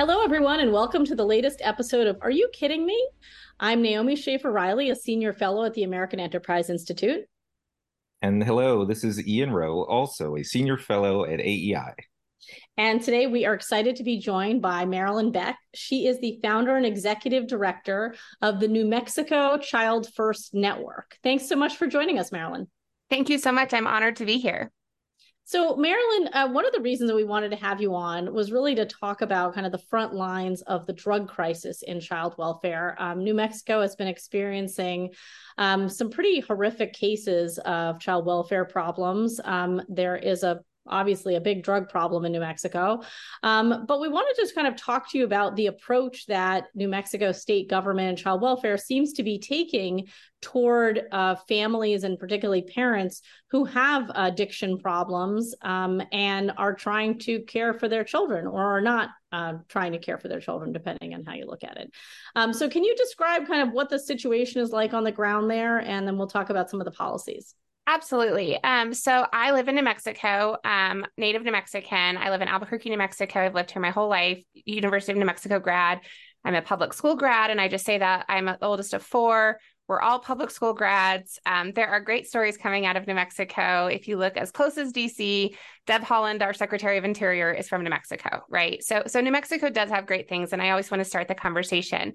Hello, everyone, and welcome to the latest episode of Are You Kidding Me? I'm Naomi Schaefer Riley, a senior fellow at the American Enterprise Institute. And hello, this is Ian Rowe, also a senior fellow at AEI. And today we are excited to be joined by Maralyn Beck. She is the founder and executive director of the New Mexico Child First Network. Thanks so much for joining us, Maralyn. Thank you so much. I'm honored to be here. So, Maralyn, uh, one of the reasons that we wanted to have you on was really to talk about kind of the front lines of the drug crisis in child welfare. Um, New Mexico has been experiencing um, some pretty horrific cases of child welfare problems. Um, there is a obviously a big drug problem in New Mexico. Um, but we want to just kind of talk to you about the approach that New Mexico state government and child welfare seems to be taking toward uh, families and particularly parents who have addiction problems um, and are trying to care for their children or are not uh, trying to care for their children, depending on how you look at it. Um, so, can you describe kind of what the situation is like on the ground there? And then we'll talk about some of the policies. Absolutely. Um, so I live in New Mexico, um, native New Mexican. I live in Albuquerque, New Mexico. I've lived here my whole life, University of New Mexico grad. I'm a public school grad, and I just say that I'm the oldest of four. We're all public school grads. Um, there are great stories coming out of New Mexico. If you look as close as DC, Deb Haaland, our Secretary of Interior, is from New Mexico, right? So, so New Mexico does have great things, and I always want to start the conversation.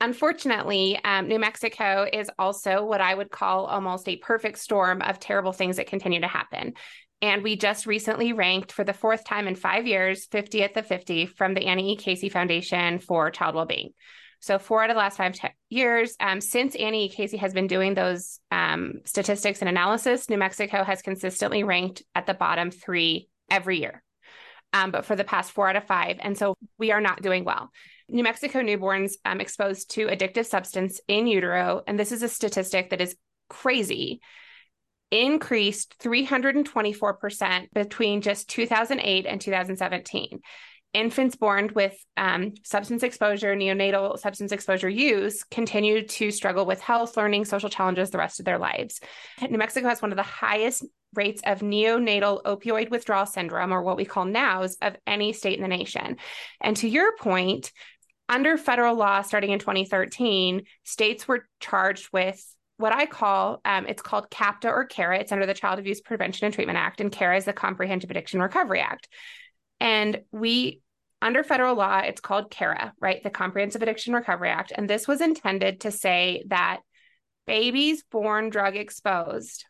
Unfortunately, um, New Mexico is also what I would call almost a perfect storm of terrible things that continue to happen. And we just recently ranked for the fourth time in five years, 50th of 50 from the Annie E. Casey Foundation for Child Wellbeing. So four out of the last five te- years, um, since Annie Casey has been doing those um, statistics and analysis, New Mexico has consistently ranked at the bottom three every year. Um, but for the past four out of five. And so we are not doing well. New Mexico newborns um, exposed to addictive substance in utero, and this is a statistic that is crazy, increased 324% between just 2008 and 2017 infants born with um, substance exposure, neonatal substance exposure use, continue to struggle with health, learning, social challenges the rest of their lives. New Mexico has one of the highest rates of neonatal opioid withdrawal syndrome, or what we call NOWS, of any state in the nation. And to your point, under federal law starting in 2013, states were charged with what I call um, it's called CAPTA or CARA. It's under the Child Abuse Prevention and Treatment Act, and CARA is the Comprehensive Addiction Recovery Act. And we, under federal law, it's called CARA, right? The Comprehensive Addiction Recovery Act. And this was intended to say that babies born drug exposed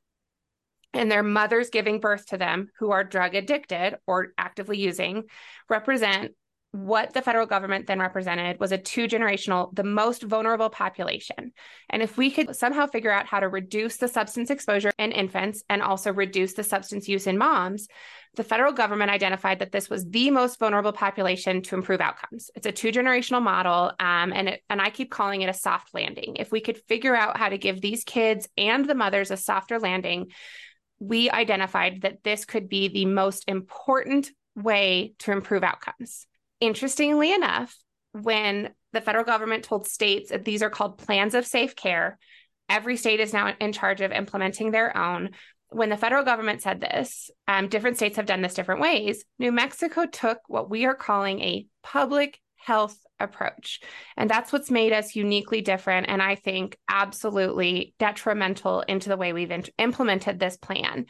and their mothers giving birth to them who are drug addicted or actively using represent what the federal government then represented was a two generational, the most vulnerable population. And if we could somehow figure out how to reduce the substance exposure in infants and also reduce the substance use in moms, the federal government identified that this was the most vulnerable population to improve outcomes. It's a two generational model, um, and it, and I keep calling it a soft landing. If we could figure out how to give these kids and the mothers a softer landing, we identified that this could be the most important way to improve outcomes. Interestingly enough, when the federal government told states that these are called plans of safe care, every state is now in charge of implementing their own. When the federal government said this, um, different states have done this different ways. New Mexico took what we are calling a public health approach. And that's what's made us uniquely different. And I think absolutely detrimental into the way we've in- implemented this plan.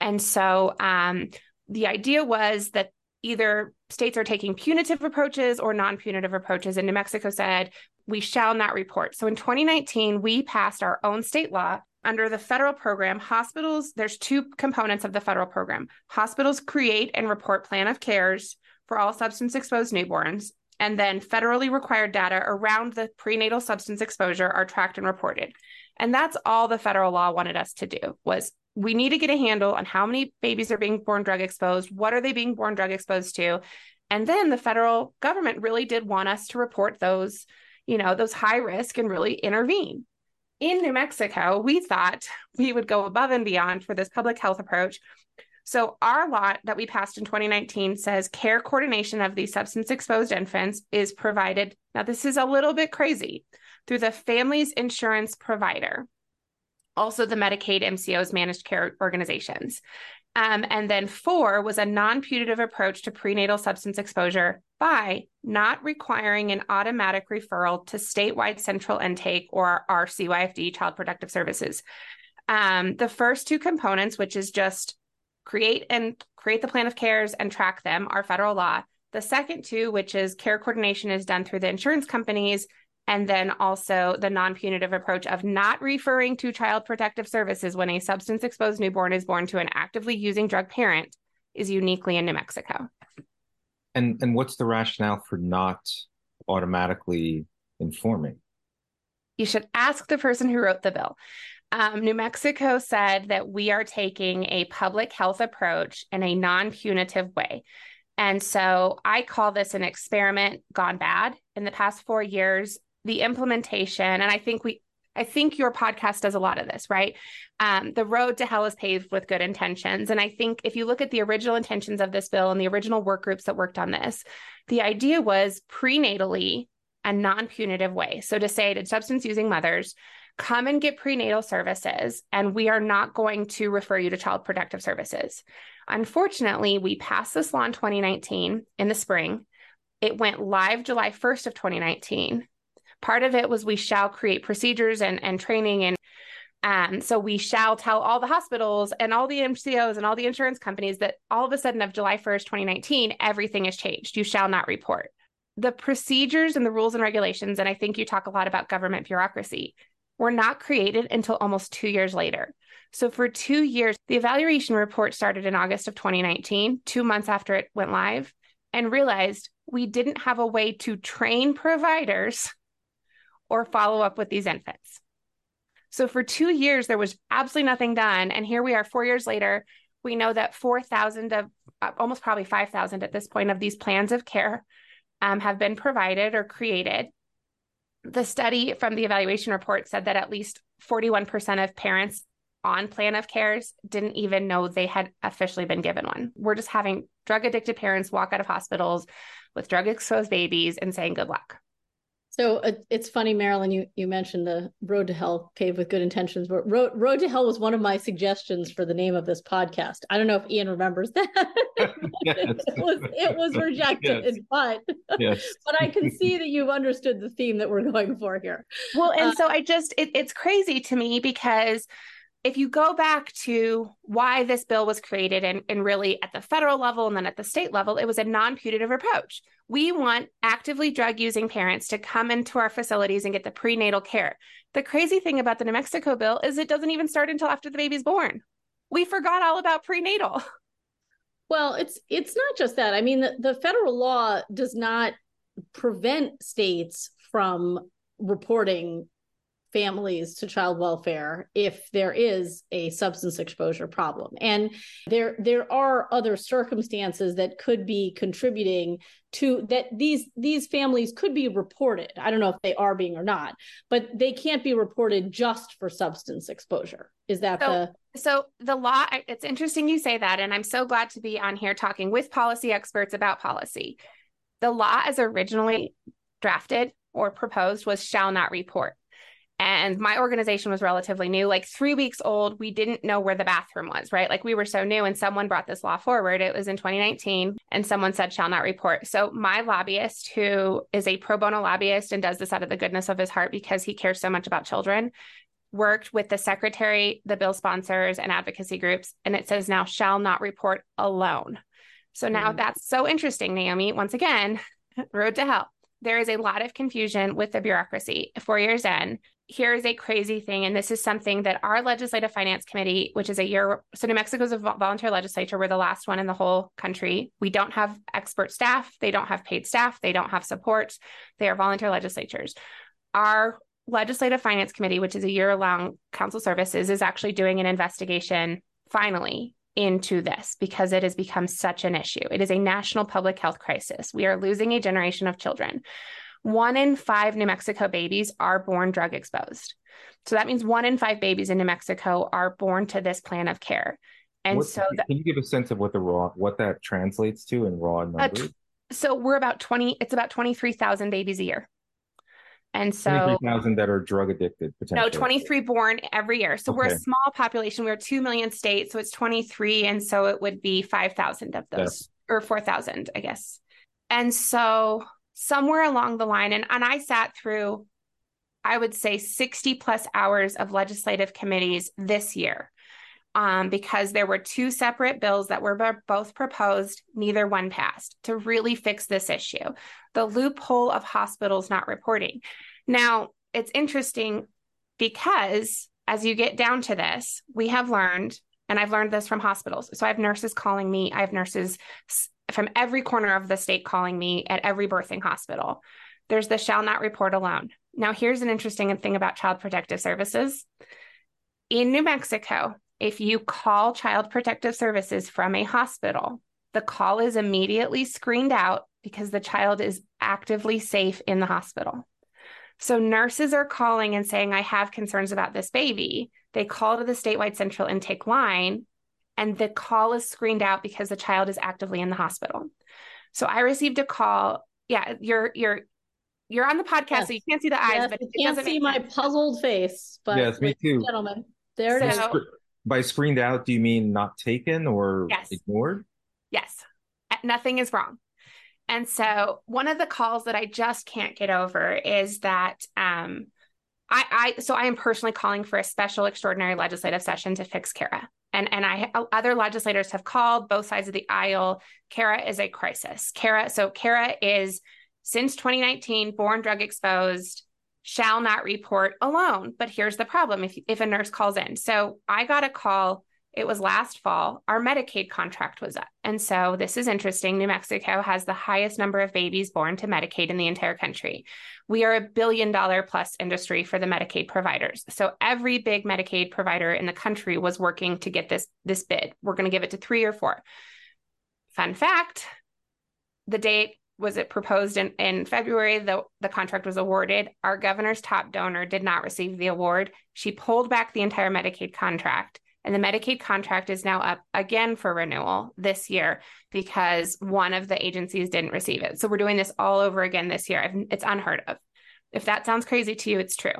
And so um, the idea was that either states are taking punitive approaches or non punitive approaches. And New Mexico said, we shall not report. So in 2019, we passed our own state law under the federal program. Hospitals, there's two components of the federal program. Hospitals create and report plan of cares for all substance exposed newborns. And then federally required data around the prenatal substance exposure are tracked and reported. And that's all the federal law wanted us to do was we need to get a handle on how many babies are being born drug exposed, what are they being born drug exposed to? And then the federal government really did want us to report those, you know, those high risk and really intervene. In New Mexico, we thought we would go above and beyond for this public health approach. So, our law that we passed in 2019 says care coordination of these substance exposed infants is provided. Now, this is a little bit crazy through the family's insurance provider also the Medicaid MCOs managed care organizations. Um, and then four was a non punitive approach to prenatal substance exposure by not requiring an automatic referral to statewide central intake or our CYFD, Child Protective Services. Um, the first two components, which is just create and create the plan of cares and track them, are federal law. The second two, which is care coordination, is done through the insurance companies and then also the non punitive approach of not referring to child protective services when a substance exposed newborn is born to an actively using drug parent is uniquely in New Mexico. And and what's the rationale for not automatically informing? You should ask the person who wrote the bill. Um, New Mexico said that we are taking a public health approach in a non punitive way. And so I call this an experiment gone bad. In the past four years, the implementation, and I think we, I think your podcast does a lot of this, right? Um, the road to hell is paved with good intentions. And I think if you look at the original intentions of this bill and the original work groups that worked on this, the idea was prenatally a non punitive way. So to say to substance using mothers, come and get prenatal services, and we are not going to refer you to child protective services. Unfortunately, we passed this law in 2019 in the spring. It went live July 1st of 2019 part of it was we shall create procedures and, and training and um, so we shall tell all the hospitals and all the MCOs and all the insurance companies that all of a sudden of July 1st, 2019, everything has changed. You shall not report. The procedures and the rules and regulations, and I think you talk a lot about government bureaucracy, were not created until almost two years later. So for two years, the evaluation report started in August of 2019, two months after it went live, and realized we didn't have a way to train providers or follow up with these infants. So for two years, there was absolutely nothing done. And here we are, four years later, we know that 4,000 of uh, almost probably 5,000 at this point of these plans of care um, have been provided or created. The study from the evaluation report said that at least 41% of parents on plan of cares didn't even know they had officially been given one. We're just having drug addicted parents walk out of hospitals with drug exposed babies and saying good luck. So uh, it's funny, Maralyn. You you mentioned the road to hell paved with good intentions, but road road to hell was one of my suggestions for the name of this podcast. I don't know if Ian remembers that. it was it was rejected, yes. but yes. but I can see that you've understood the theme that we're going for here. Well, and uh, so I just it, it's crazy to me because if you go back to why this bill was created and, and really at the federal level and then at the state level, it was a non punitive approach. We want actively drug using parents to come into our facilities and get the prenatal care. The crazy thing about the New Mexico bill is it doesn't even start until after the baby's born. We forgot all about prenatal. Well, it's it's not just that. I mean, the, the federal law does not prevent states from reporting families to child welfare if there is a substance exposure problem. And there there are other circumstances that could be contributing to that these these families could be reported. I don't know if they are being or not but they can't be reported just for substance exposure. Is that so, the so the law it's interesting you say that and i'm so glad to be on here talking with policy experts about policy. The law as originally drafted or proposed was shall not report and my organization was relatively new, like three weeks old. We didn't know where the bathroom was, right? Like we were so new, and someone brought this law forward. It was in 2019, and someone said, shall not report. So, my lobbyist, who is a pro bono lobbyist and does this out of the goodness of his heart because he cares so much about children, worked with the secretary, the bill sponsors, and advocacy groups. And it says now, shall not report alone. So, now mm-hmm. that's so interesting, Naomi. Once again, road to hell there is a lot of confusion with the bureaucracy four years in here is a crazy thing, and this is something that our legislative finance committee, which is a year, so New Mexico's a volunteer legislature, we're the last one in the whole country. We don't have expert staff, they don't have paid staff, they don't have support. They are volunteer legislatures. Our legislative finance committee, which is a year long council services, is actually doing an investigation finally into this because it has become such an issue. It is a national public health crisis. We are losing a generation of children one in five New Mexico babies are born drug exposed. So that means one in five babies in New Mexico are born to this plan of care. And what, so can you give a sense of what the raw what that translates to in raw numbers? Uh, so we're about 20 it's about 23,000 babies a year. And so 23,000 that are drug addicted no 23 born every year. So okay. we're a small population. We're 2 million states, so it's 23 and so it would be 5,000 of those yes. or 4,000, I guess. And so somewhere along the line and and I sat through I would say 60 plus hours of legislative committees this year um, because there were two separate bills that were both proposed, neither one passed to really fix this issue the loophole of hospitals not reporting. Now, it's interesting because as you get down to this, we have learned, and I've learned this from hospitals. So I have nurses calling me, I have nurses from every corner of the state calling me at every birthing hospital. There's the shall not report alone. Now, here's an interesting thing about Child Protective Services. In New Mexico, if you call Child Protective Services from a hospital, the call is immediately screened out because the child is actively safe in the hospital. So nurses are calling and saying, I have concerns about this baby. They call to the statewide central intake line, and the call is screened out because the child is actively in the hospital. So I received a call. Yeah, you're you're you're on the podcast, yes. so you can't see the eyes, yes, but you can't see my puzzled face. But yes, me too, gentlemen. There it so, is by screened out, do you mean not taken or yes. ignored? Yes. Nothing is wrong. And so one of the calls that I just can't get over is that um, I, I so I am personally calling for a special extraordinary legislative session to fix CARA. And and I other legislators have called both sides of the aisle. CARA is a crisis. CARA so CARA is since 2019 born drug exposed shall not report alone. But here's the problem if, if a nurse calls in. So I got a call, it was last fall, our Medicaid contract was up. And so this is interesting. New Mexico has the highest number of babies born to Medicaid in the entire country. We are a billion dollar plus industry for the Medicaid providers. So every big Medicaid provider in the country was working to get this, this bid. We're going to give it to three or four. Fun fact the date was it proposed in, in February, the, the contract was awarded. Our governor's top donor did not receive the award. She pulled back the entire Medicaid contract. And the Medicaid contract is now up again for renewal this year because one of the agencies didn't receive it. So we're doing this all over again this year. It's unheard of. If that sounds crazy to you, it's true.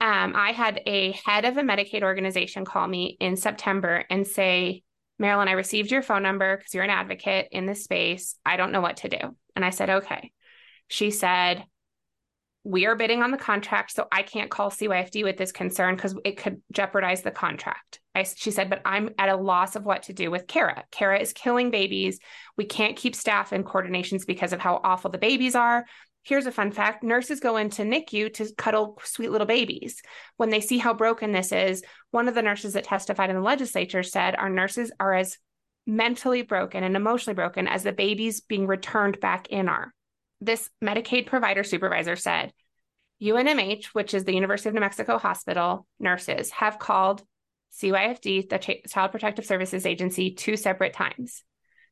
Um, I had a head of a Medicaid organization call me in September and say, Maralyn, I received your phone number because you're an advocate in this space. I don't know what to do. And I said, okay. She said, we are bidding on the contract, so I can't call CYFD with this concern because it could jeopardize the contract. I, she said, but I'm at a loss of what to do with CARA. CARA is killing babies. We can't keep staff in coordinations because of how awful the babies are. Here's a fun fact nurses go into NICU to cuddle sweet little babies. When they see how broken this is, one of the nurses that testified in the legislature said our nurses are as mentally broken and emotionally broken as the babies being returned back in are. This Medicaid provider supervisor said, UNMH, which is the University of New Mexico Hospital, nurses have called CYFD, the Child Protective Services Agency, two separate times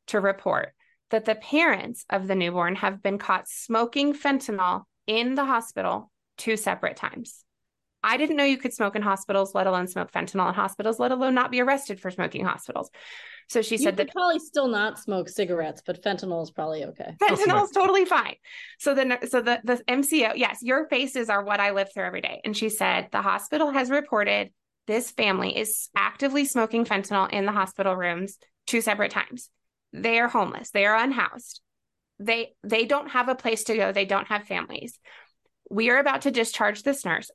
to report that the parents of the newborn have been caught smoking fentanyl in the hospital two separate times. I didn't know you could smoke in hospitals, let alone smoke fentanyl in hospitals, let alone not be arrested for smoking hospitals. So she you said that probably still not smoke cigarettes, but fentanyl is probably okay. Fentanyl is totally fine. So the so the the MCO, yes, your faces are what I live through every day. And she said the hospital has reported this family is actively smoking fentanyl in the hospital rooms two separate times they are homeless they are unhoused they they don't have a place to go they don't have families we are about to discharge this nurse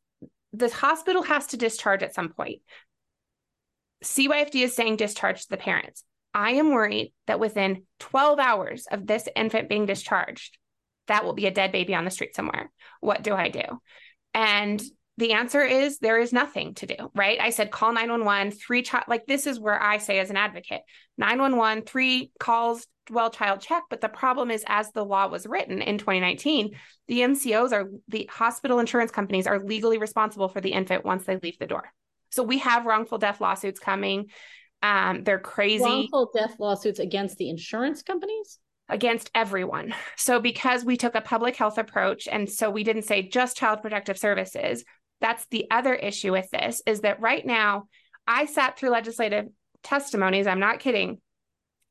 the hospital has to discharge at some point. Cyfd is saying discharge to the parents. I am worried that within 12 hours of this infant being discharged that will be a dead baby on the street somewhere. What do i do? And the answer is there is nothing to do, right? I said call 911, three child, like this is where I say as an advocate 911, three calls, well child check. But the problem is, as the law was written in 2019, the MCOs are the hospital insurance companies are legally responsible for the infant once they leave the door. So we have wrongful death lawsuits coming. Um, they're crazy. Wrongful death lawsuits against the insurance companies? against everyone. So, because we took a public health approach, and so we didn't say just child protective services, that's the other issue with this is that right now I sat through legislative testimonies, I'm not kidding,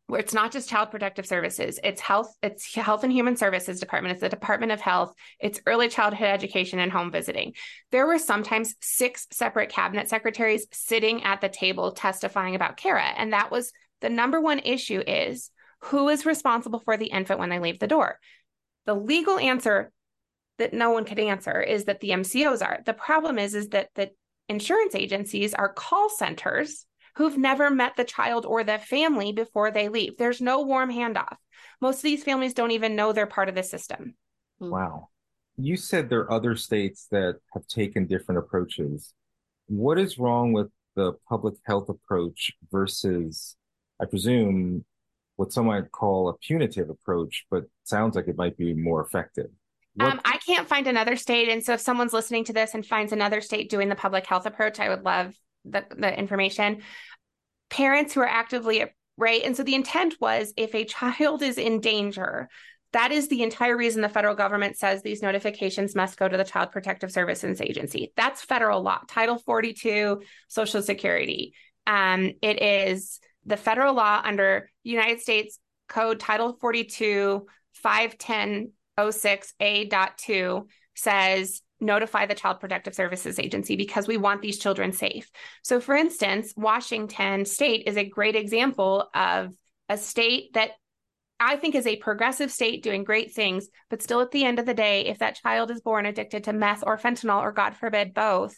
where it's not just child protective services it's health it's health and human services department it's the department of health it's early childhood education and home visiting. There were sometimes six separate cabinet secretaries sitting at the table testifying about CARA and that was the number one issue is who is responsible for the infant when they leave the door? The legal answer that no one could answer is that the MCOs are the problem is is that the insurance agencies are call centers who've never met the child or the family before they leave. There's no warm handoff. Most of these families don't even know they're part of the system. Hmm. Wow. You said there are other states that have taken different approaches. What is wrong with the public health approach versus, I presume, what some might call a punitive approach, but sounds like it might be more effective? Um, I can't find another state. And so if someone's listening to this and finds another state doing the public health approach, I would love the, the information. Parents who are actively right. And so the intent was if a child is in danger, that is the entire reason the federal government says these notifications must go to the Child Protective Services Agency. That's federal law, Title 42, Social Security. Um, it is the federal law under United States Code Title 42, 510.06A.2 says notify the Child Protective Services Agency because we want these children safe. So, for instance, Washington state is a great example of a state that I think is a progressive state doing great things, but still at the end of the day, if that child is born addicted to meth or fentanyl, or God forbid, both,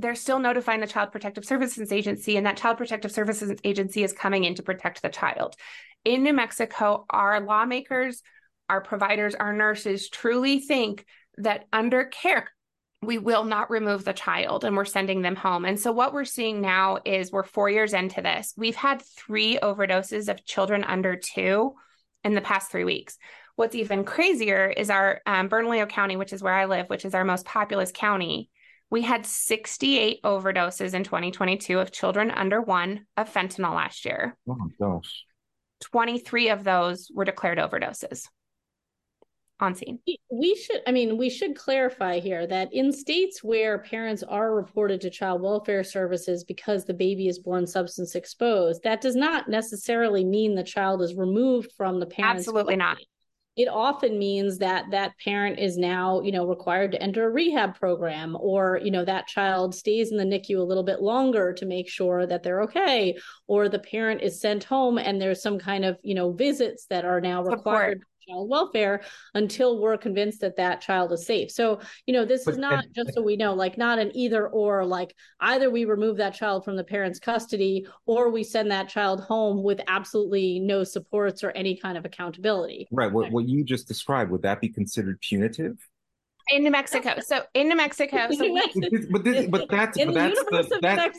they're still notifying the Child Protective Services Agency, and that Child Protective Services Agency is coming in to protect the child. In New Mexico, our lawmakers, our providers, our nurses truly think that under care, we will not remove the child and we're sending them home. And so, what we're seeing now is we're four years into this. We've had three overdoses of children under two in the past three weeks. What's even crazier is our um, Bernalillo County, which is where I live, which is our most populous county. We had 68 overdoses in 2022 of children under one of fentanyl last year. Oh my gosh. 23 of those were declared overdoses on scene. We should, I mean, we should clarify here that in states where parents are reported to child welfare services because the baby is born substance exposed, that does not necessarily mean the child is removed from the parents. Absolutely not. It often means that that parent is now, you know, required to enter a rehab program, or you know that child stays in the NICU a little bit longer to make sure that they're okay, or the parent is sent home and there's some kind of, you know, visits that are now required Support child welfare until we're convinced that that child is safe. So, you know, this but, is not and, just so we know, like not an either or, like either we remove that child from the parent's custody or we send that child home with absolutely no supports or any kind of accountability. Right. What, what you just described, would that be considered punitive? In New Mexico. So in New Mexico. So we, but, this, but that's, but that's the, that,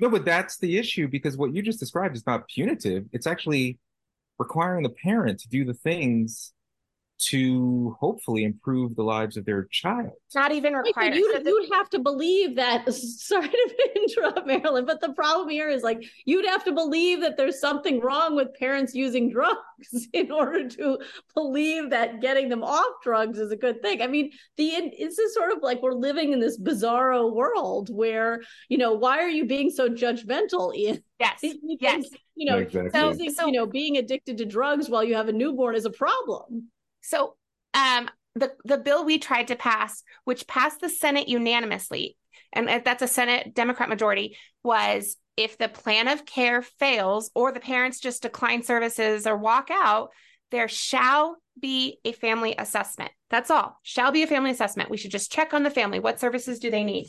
no, but that's the issue because what you just described is not punitive. It's actually requiring the parent to do the things to hopefully improve the lives of their child. Not even required. you, so you'd have to believe that. Sorry to interrupt, Maralyn, but the problem here is like you'd have to believe that there's something wrong with parents using drugs in order to believe that getting them off drugs is a good thing. I mean, the it's just sort of like we're living in this bizarro world where you know why are you being so judgmental, Ian? Yes. yes. You know, exactly. so, so, you know, being addicted to drugs while you have a newborn is a problem. So um, the the bill we tried to pass, which passed the Senate unanimously, and that's a Senate Democrat majority, was if the plan of care fails or the parents just decline services or walk out, there shall be a family assessment. That's all. Shall be a family assessment. We should just check on the family. What services do they need?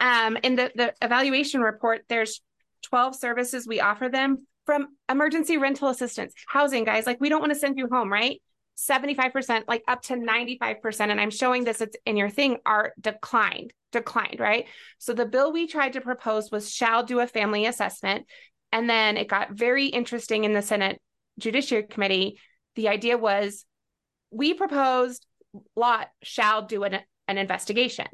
Um, in the, the evaluation report, there's 12 services we offer them from emergency rental assistance, housing, guys. Like, we don't want to send you home, right? 75%, like up to 95%, and I'm showing this it's in your thing, are declined, declined, right? So the bill we tried to propose was shall do a family assessment. And then it got very interesting in the Senate Judiciary Committee. The idea was we proposed lot shall do an, an investigation.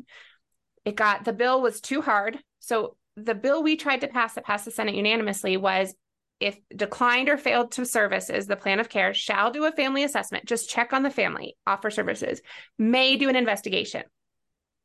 It got the bill was too hard. So the bill we tried to pass that passed the Senate unanimously was if declined or failed to services, the plan of care shall do a family assessment, just check on the family, offer services, may do an investigation.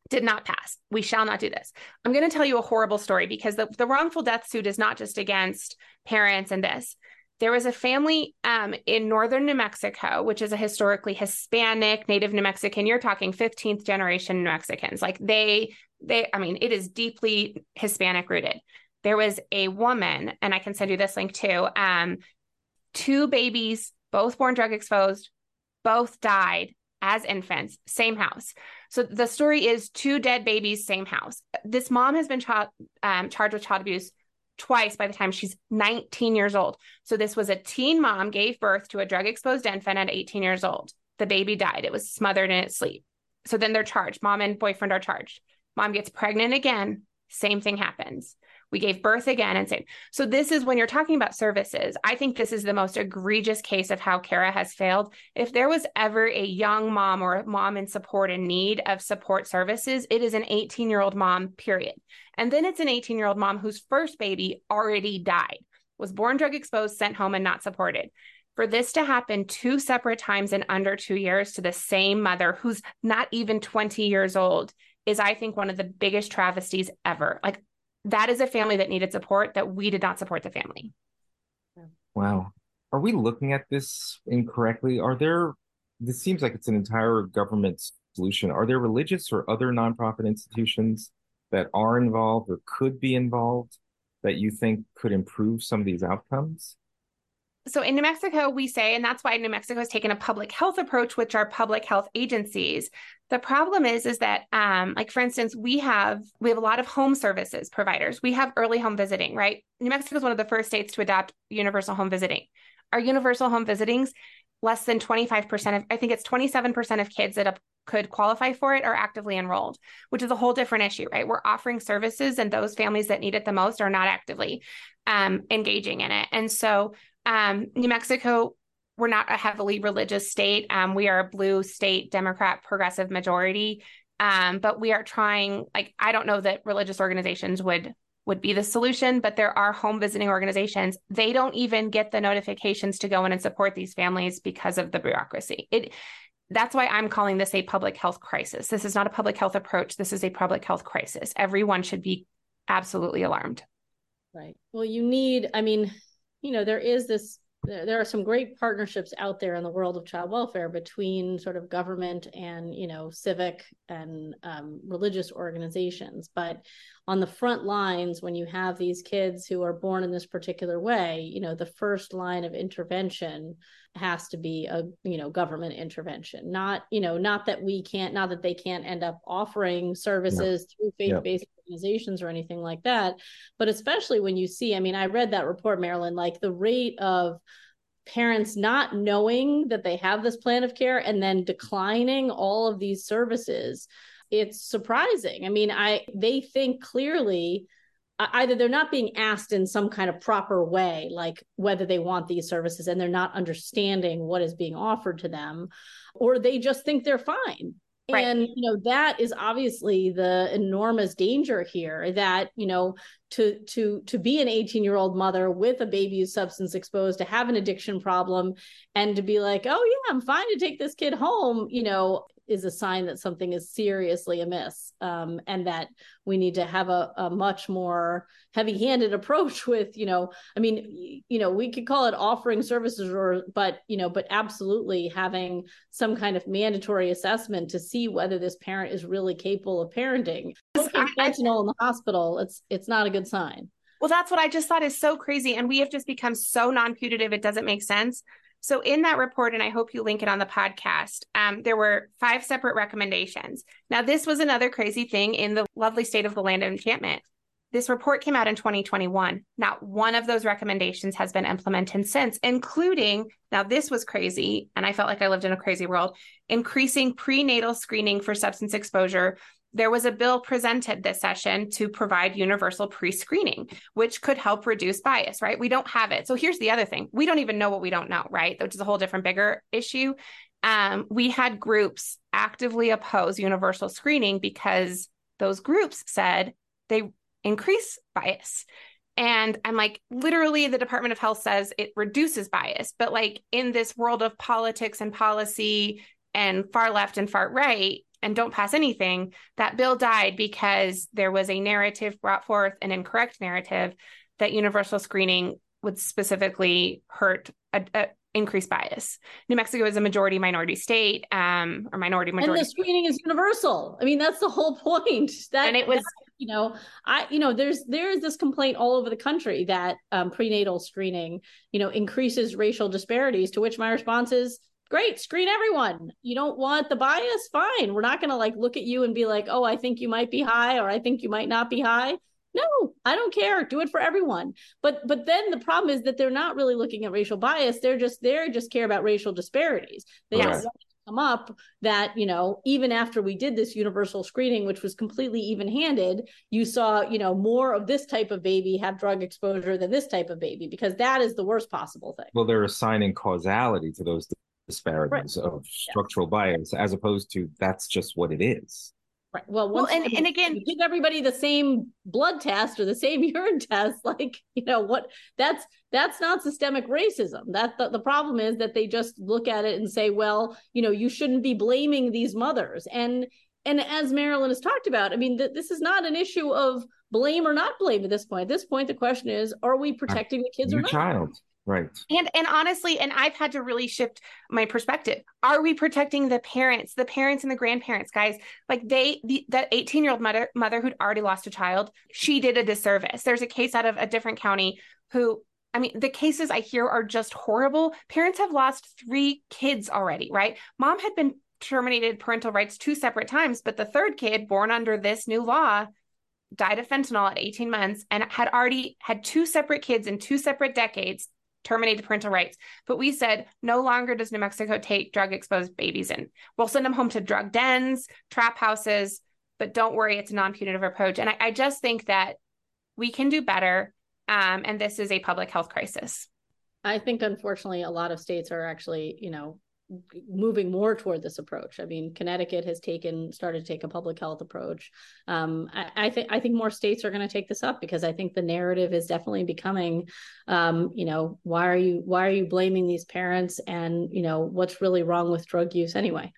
Did not pass. We shall not do this. I'm going to tell you a horrible story because the, the wrongful death suit is not just against parents and this. there was a family um, in northern New Mexico, which is a historically Hispanic, Native New Mexican. You're talking 15th generation New Mexicans. Like they, they, I mean, it is deeply Hispanic rooted. There was a woman, and I can send you this link too. Um, two babies, both born drug exposed, both died as infants, same house. So the story is two dead babies, same house. This mom has been um, charged with child abuse twice by the time she's 19 years old. So this was a teen mom gave birth to a drug exposed infant at 18 years old. The baby died. It was smothered in its sleep. So then they're charged. Mom and boyfriend are charged. Mom gets pregnant again. Same thing happens. We gave birth again and same. So this is when you're talking about services. I think this is the most egregious case of how CARA has failed. If there was ever a young mom or a mom in support in need of support services, it is an 18 year old mom, period. And then it's an 18 year old mom whose first baby already died, was born drug exposed, sent home, and not supported. For this to happen two separate times in under two years to the same mother who's not even 20 years old is, I think, one of the biggest travesties ever. Like, that is a family that needed support that we did not support the family. Wow. Are we looking at this incorrectly? Are there, this seems like it's an entire government solution. Are there religious or other nonprofit institutions that are involved or could be involved that you think could improve some of these outcomes? So in New Mexico, we say, and that's why New Mexico has taken a public health approach, which are public health agencies. The problem is, is that, um, like for instance, we have we have a lot of home services providers. We have early home visiting, right? New Mexico is one of the first states to adopt universal home visiting. Our universal home visitings, less than twenty five percent of, I think it's twenty seven percent of kids that could qualify for it are actively enrolled, which is a whole different issue, right? We're offering services, and those families that need it the most are not actively um, engaging in it, and so um, New Mexico, we're not a heavily religious state. Um, we are a blue state, Democrat, progressive majority. Um, but we are trying. Like, I don't know that religious organizations would would be the solution, but there are home visiting organizations. They don't even get the notifications to go in and support these families because of the bureaucracy. It that's why I'm calling this a public health crisis. This is not a public health approach. This is a public health crisis. Everyone should be absolutely alarmed. Right. Well, you need, I mean, you know, there is this there are some great partnerships out there in the world of child welfare between sort of government and you know civic and um, religious organizations. But on the front lines when you have these kids who are born in this particular way you know the first line of intervention has to be a you know government intervention. Not you know not that we can't not that they can't end up offering services through faith-based organizations or anything like that. But especially when you see i mean i read that report maralyn like the rate of parents not knowing that they have this plan of care and then declining all of these services it's surprising. I mean i they think clearly either they're not being asked in some kind of proper way like whether they want these services and they're not understanding what is being offered to them or they just think they're fine right. and you know that is obviously the enormous danger here that you know to to to be an 18 year old mother with a baby who's substance exposed to have an addiction problem and to be like oh yeah i'm fine to take this kid home you know is a sign that something is seriously amiss um, and that we need to have a, a much more heavy-handed approach with you know i mean you know we could call it offering services or but you know but absolutely having some kind of mandatory assessment to see whether this parent is really capable of parenting. Fentanyl in the hospital. It's it's not a good sign. Well that's what i just thought is so crazy and we have just become so non-putative it doesn't make sense so, in that report, and I hope you link it on the podcast, um, there were five separate recommendations. Now, this was another crazy thing in the lovely state of the land of enchantment. This report came out in 2021. Not one of those recommendations has been implemented since, including now, this was crazy, and I felt like I lived in a crazy world increasing prenatal screening for substance exposure there was a bill presented this session to provide universal pre screening, which could help reduce bias, right? We don't have it. So here's the other thing we don't even know what we don't know, right? Which is a whole different, bigger issue. Um, we had groups actively oppose universal screening because those groups said they increase bias. And I'm like, literally, the Department of Health says it reduces bias. But like in this world of politics and policy and far left and far right, and don't pass anything, that bill died because there was a narrative brought forth, an incorrect narrative that universal screening would specifically hurt a, a increased bias. New Mexico is a majority minority state, um, or minority majority. And the screening is universal. I mean, that's the whole point. That and it was, that, you know, I, you know, there's there is this complaint all over the country that um, prenatal screening, you know, increases racial disparities. To which my response is, great, screen everyone. You don't want the bias, fine. We're not going to like look at you and be like, oh, I think you might be high, or I think you might not be high. No i don't care. Do it for everyone. But but then the problem is that they're not really looking at racial bias. They're just they're just care about racial disparities. They yes. come up that you know even after we did this universal screening which was completely even handed you saw you know more of this type of baby have drug exposure than this type of baby because that is the worst possible thing. Well they're assigning causality to those disparities right. of structural yeah. bias as opposed to that's just what it is Right. Well, well, and, and again, give everybody the same blood test or the same urine test. Like, you know, what that's that's not systemic racism. That the, the problem is that they just look at it and say, well, you know, you shouldn't be blaming these mothers. And and as Maralyn has talked about, I mean, th- this is not an issue of blame or not blame at this point. At this point, the question is, are we protecting the kids or not? Child. Right. And and honestly, and I've had to really shift my perspective. Are we protecting the parents, the parents and the grandparents, guys? Like they the, that 18-year-old mother mother who'd already lost a child, she did a disservice. There's a case out of a different county who I mean, the cases I hear are just horrible. Parents have lost three kids already, right? Mom had been terminated parental rights two separate times, but the third kid born under this new law died of fentanyl at 18 months and had already had two separate kids in two separate decades terminated parental rights. But we said no longer does New Mexico take drug exposed babies in. We'll send them home to drug dens, trap houses, but don't worry, it's a non punitive approach. And I, I, just think that we can do better. Um, and this is a public health crisis. I think, unfortunately, a lot of states are actually, you know, moving more toward this approach. I mean, Connecticut has taken started to take a public health approach. Um, I, I think I think more states are going to take this up because I think the narrative is definitely becoming, um, you know, why are you why are you blaming these parents and you know what's really wrong with drug use anyway.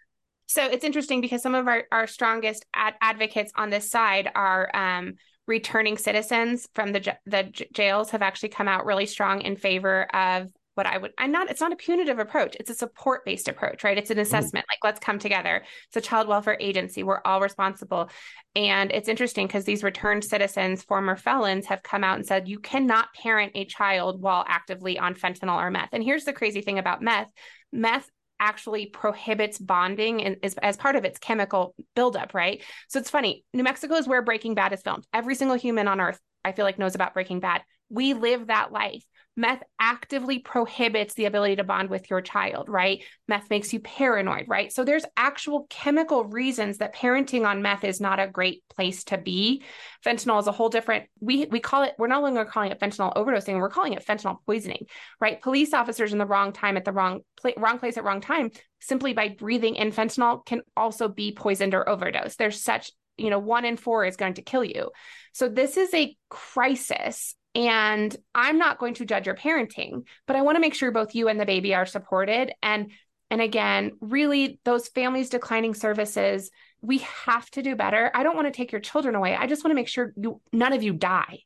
So it's interesting because some of our, our strongest ad- advocates on this side are um, returning citizens from the the jails have actually come out really strong in favor of what I would, I'm not, it's not a punitive approach. It's a support based approach, right? It's an mm-hmm. assessment. Ooh. Like, let's come together. It's a child welfare agency. We're all responsible. And it's interesting because these returned citizens, former felons, have come out and said, you cannot parent a child while actively on fentanyl or meth. And here's the crazy thing about meth meth actually prohibits bonding and is as part of its chemical buildup, right? So it's funny. New Mexico is where Breaking Bad is filmed. Every single human on earth, I feel like, knows about Breaking Bad. We live that life meth actively prohibits the ability to bond with your child, right? Meth makes you paranoid, right? So there's actual chemical reasons that parenting on meth is not a great place to be. Fentanyl is a whole different we we call it we're no longer calling it fentanyl overdosing, we're calling it fentanyl poisoning, right? Police officers in the wrong time at the wrong pl- wrong place at wrong time simply by breathing in fentanyl can also be poisoned or overdose. There's such you know, one in four is going to kill you. So this is a crisis and I'm not going to judge your parenting, but I want to make sure both you and the baby are supported. And and again, really those families declining services, we have to do better. I don't want to take your children away. I just want to make sure you none of you die.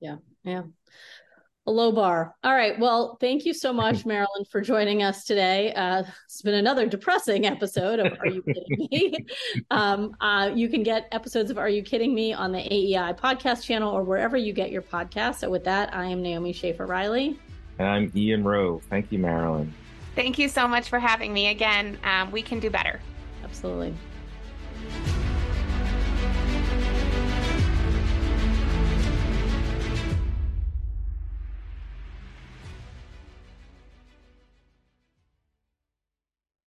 Yeah. Yeah a low bar. All right. Well, thank you so much, Maralyn, for joining us today. Uh, it's been another depressing episode of Are You Kidding Me? um, uh, you can get episodes of Are You Kidding Me on the AEI podcast channel or wherever you get your podcasts. So, with that, I am Naomi Schaefer Riley. And I'm Ian Rowe. Thank you, Maralyn. Thank you so much for having me again. Um, we can do better. Absolutely.